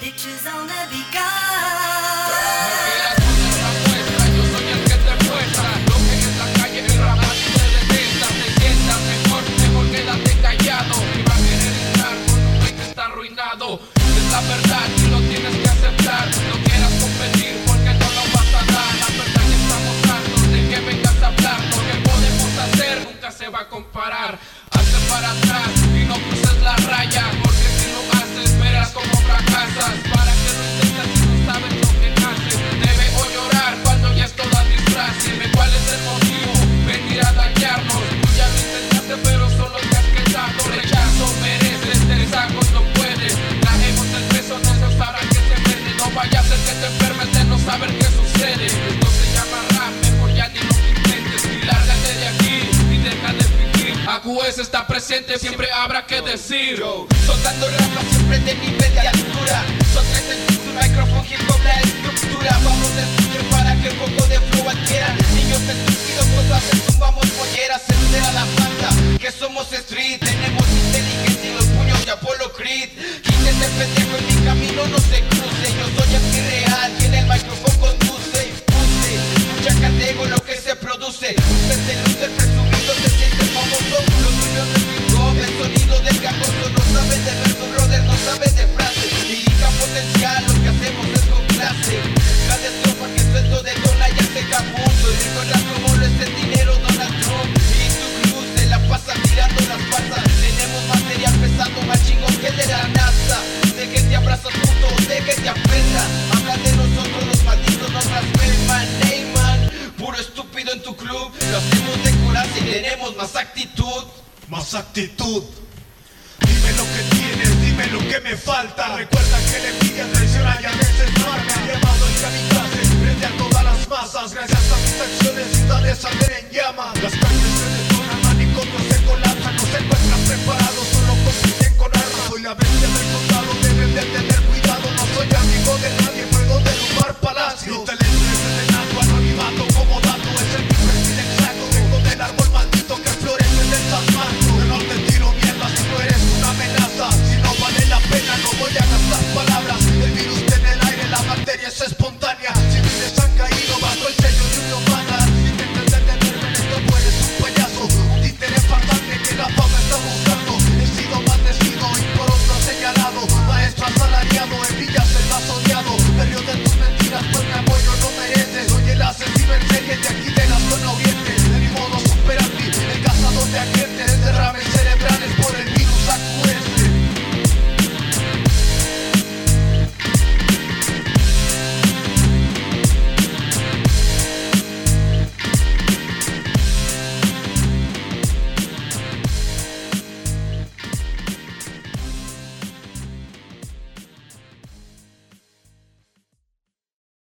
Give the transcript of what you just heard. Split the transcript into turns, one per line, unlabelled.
Pictures on the
No
begun.
quieras poner la muestra, yo soy el que te muestra Lo que en la calle el rap a ti te detesta Te sientas mejor, mejor quédate callado Y va a querer entrar con un güey que está arruinado Es la verdad y lo tienes que aceptar No quieras competir porque no lo vas a dar La verdad que estamos hartos de que vengas a hablar Lo que podemos hacer nunca se va a comparar Hazte para atrás y no cruces la raya saber qué sucede. Esto se llama rap, mejor ya ni lo intentes Y lárgate de aquí y deja de fingir. AQS está presente, siempre habrá que decir.
Soltando rapa siempre de nivel de altura Son tres en micrófono hip hop la estructura. Vamos a escuchar para que un poco de flow adquieran Niños estúpidos cosas tumbamos polleras Se entera la banda que somos street Tenemos inteligencia y los puños de Apollo Creed. Quítense pendejo en mi camino no se cruce Yo soy el se produce Usted se luce presumido se siente famoso Los tuyos de hip hop el sonido del gangoso No sabe de verso brother no sabe de frase Lírica potencial lo que hacemos es con clase Cada estrofa que suelto de dona ya se caputo Y recuerda como lo es el dinero Donald Trump Y tu cruz se la pasa tirando las pasas Tenemos material pesado más chingón que de la NASA. De que te abrazas puto, de que te aferra Habla de los estúpido en tu club Lo hacemos de coraje y tenemos más actitud
más actitud. Dime lo que tienes, dime lo que me falta. Recuerda que la envidia traiciona y a veces mata. Llamado el kamikaze frente a todas las masas. Gracias a mis acciones, ciudades arden en llamas.